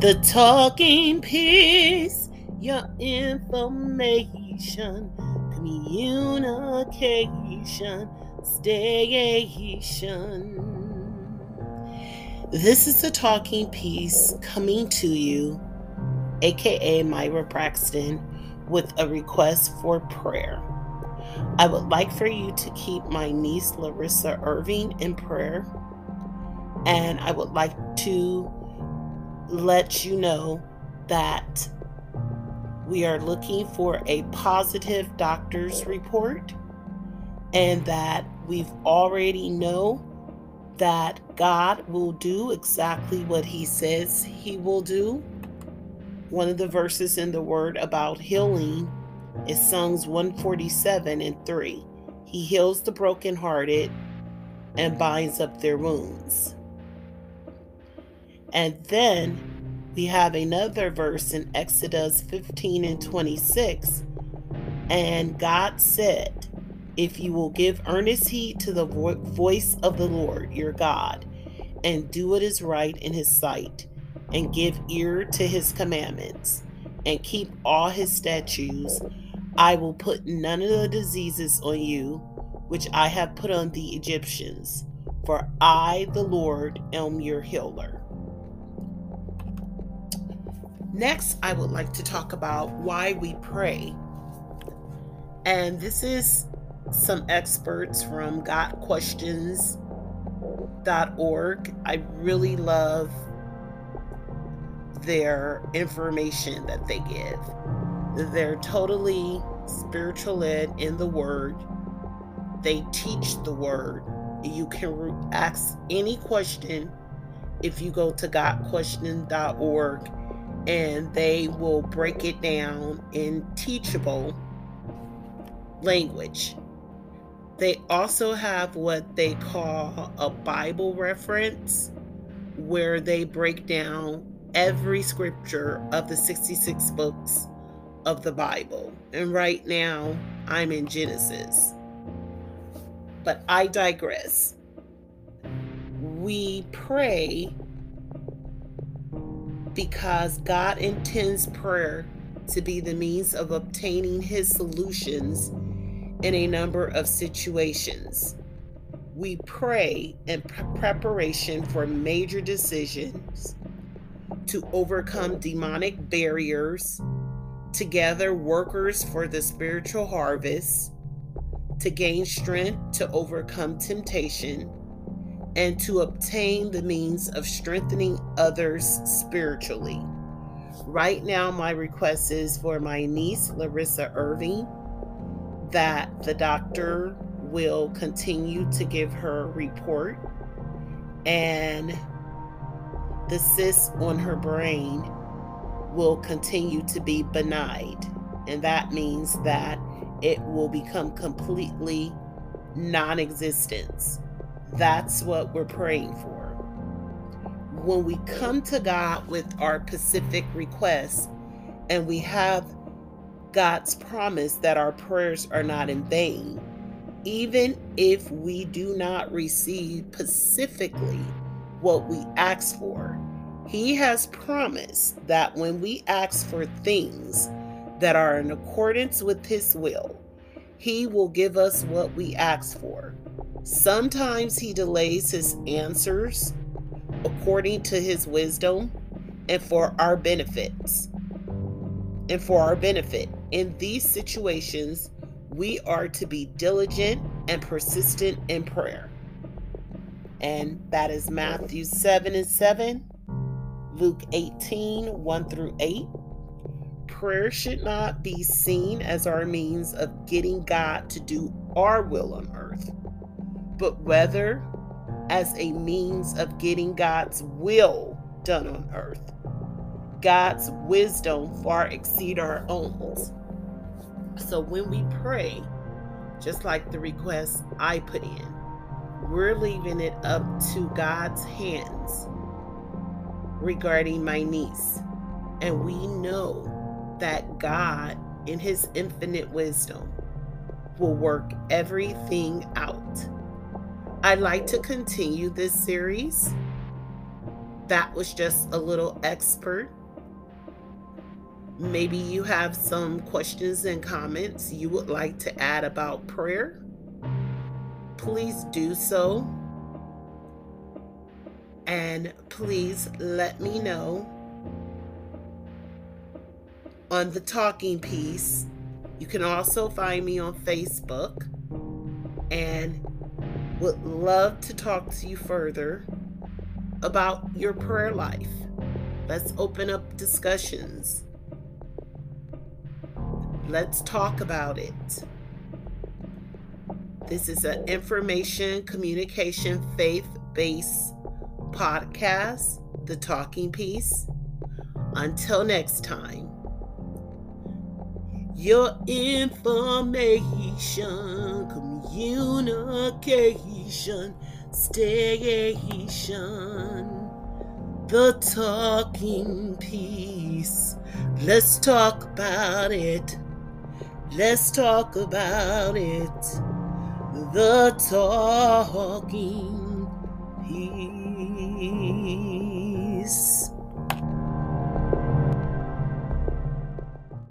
The talking piece, your information, communication, station. This is the talking piece coming to you, aka Myra Braxton, with a request for prayer. I would like for you to keep my niece Larissa Irving in prayer, and I would like to let you know that we are looking for a positive doctor's report and that we've already know that God will do exactly what he says he will do. One of the verses in the word about healing is Psalms 147 and 3. He heals the brokenhearted and binds up their wounds. And then we have another verse in Exodus 15 and 26. And God said, If you will give earnest heed to the vo- voice of the Lord your God, and do what is right in his sight, and give ear to his commandments, and keep all his statutes, I will put none of the diseases on you which I have put on the Egyptians, for I, the Lord, am your healer. Next, I would like to talk about why we pray. And this is some experts from gotquestions.org. I really love their information that they give. They're totally spiritual led in the word. They teach the word. You can ask any question if you go to gotquestion.org and they will break it down in teachable language. They also have what they call a Bible reference, where they break down every scripture of the 66 books of the Bible. And right now, I'm in Genesis. But I digress. We pray because God intends prayer to be the means of obtaining His solutions in a number of situations. We pray in preparation for major decisions to overcome demonic barriers, to gather workers for the spiritual harvest, to gain strength to overcome temptation and to obtain the means of strengthening others spiritually. Right now, my request is for my niece, Larissa Irving, that the doctor will continue to give her report and the cyst on her brain will continue to be benign. And that means that it will become completely non existent that's what we're praying for. When we come to God with our specific requests and we have God's promise that our prayers are not in vain, even if we do not receive specifically what we ask for, He has promised that when we ask for things that are in accordance with His will, He will give us what we ask for. Sometimes he delays his answers according to his wisdom and for our benefits. And for our benefit. In these situations, we are to be diligent and persistent in prayer. And that is Matthew 7 and 7, Luke 18 1 through 8. Prayer should not be seen as our means of getting God to do our will on earth but whether as a means of getting God's will done on earth. God's wisdom far exceed our own. So when we pray, just like the request I put in, we're leaving it up to God's hands regarding my niece. And we know that God, in His infinite wisdom, will work everything out I'd like to continue this series that was just a little expert. Maybe you have some questions and comments you would like to add about prayer. Please do so. And please let me know on the talking piece. You can also find me on Facebook and would love to talk to you further about your prayer life. Let's open up discussions. Let's talk about it. This is an information, communication, faith based podcast, The Talking Piece. Until next time, your information, communication station, the talking piece. Let's talk about it. Let's talk about it. The talking piece.